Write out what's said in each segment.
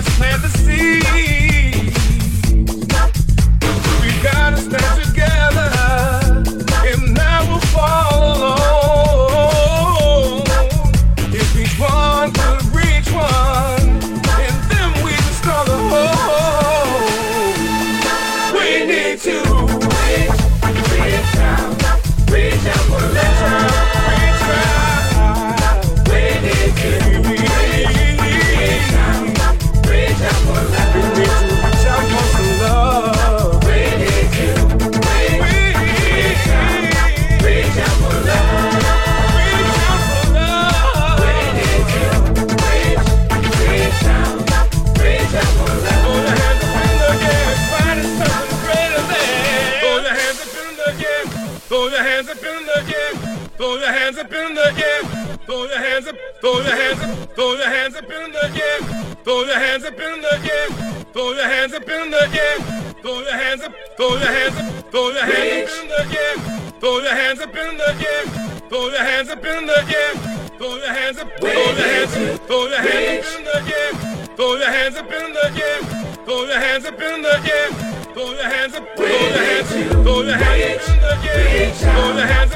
let's plant the seed. Reach the preach,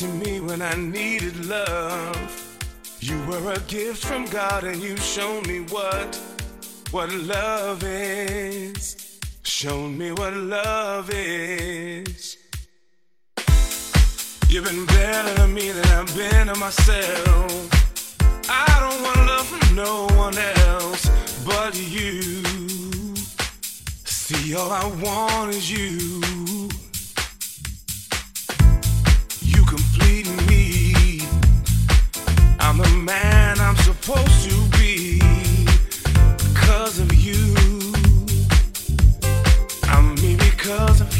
to me when I needed love. You were a gift from God and you showed me what what love is. Showed me what love is. You've been better to me than I've been to myself. I don't want love from no one else but you. See, all I want is you. I'm the man I'm supposed to be because of you. I'm me because of you.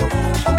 Oh, oh, oh.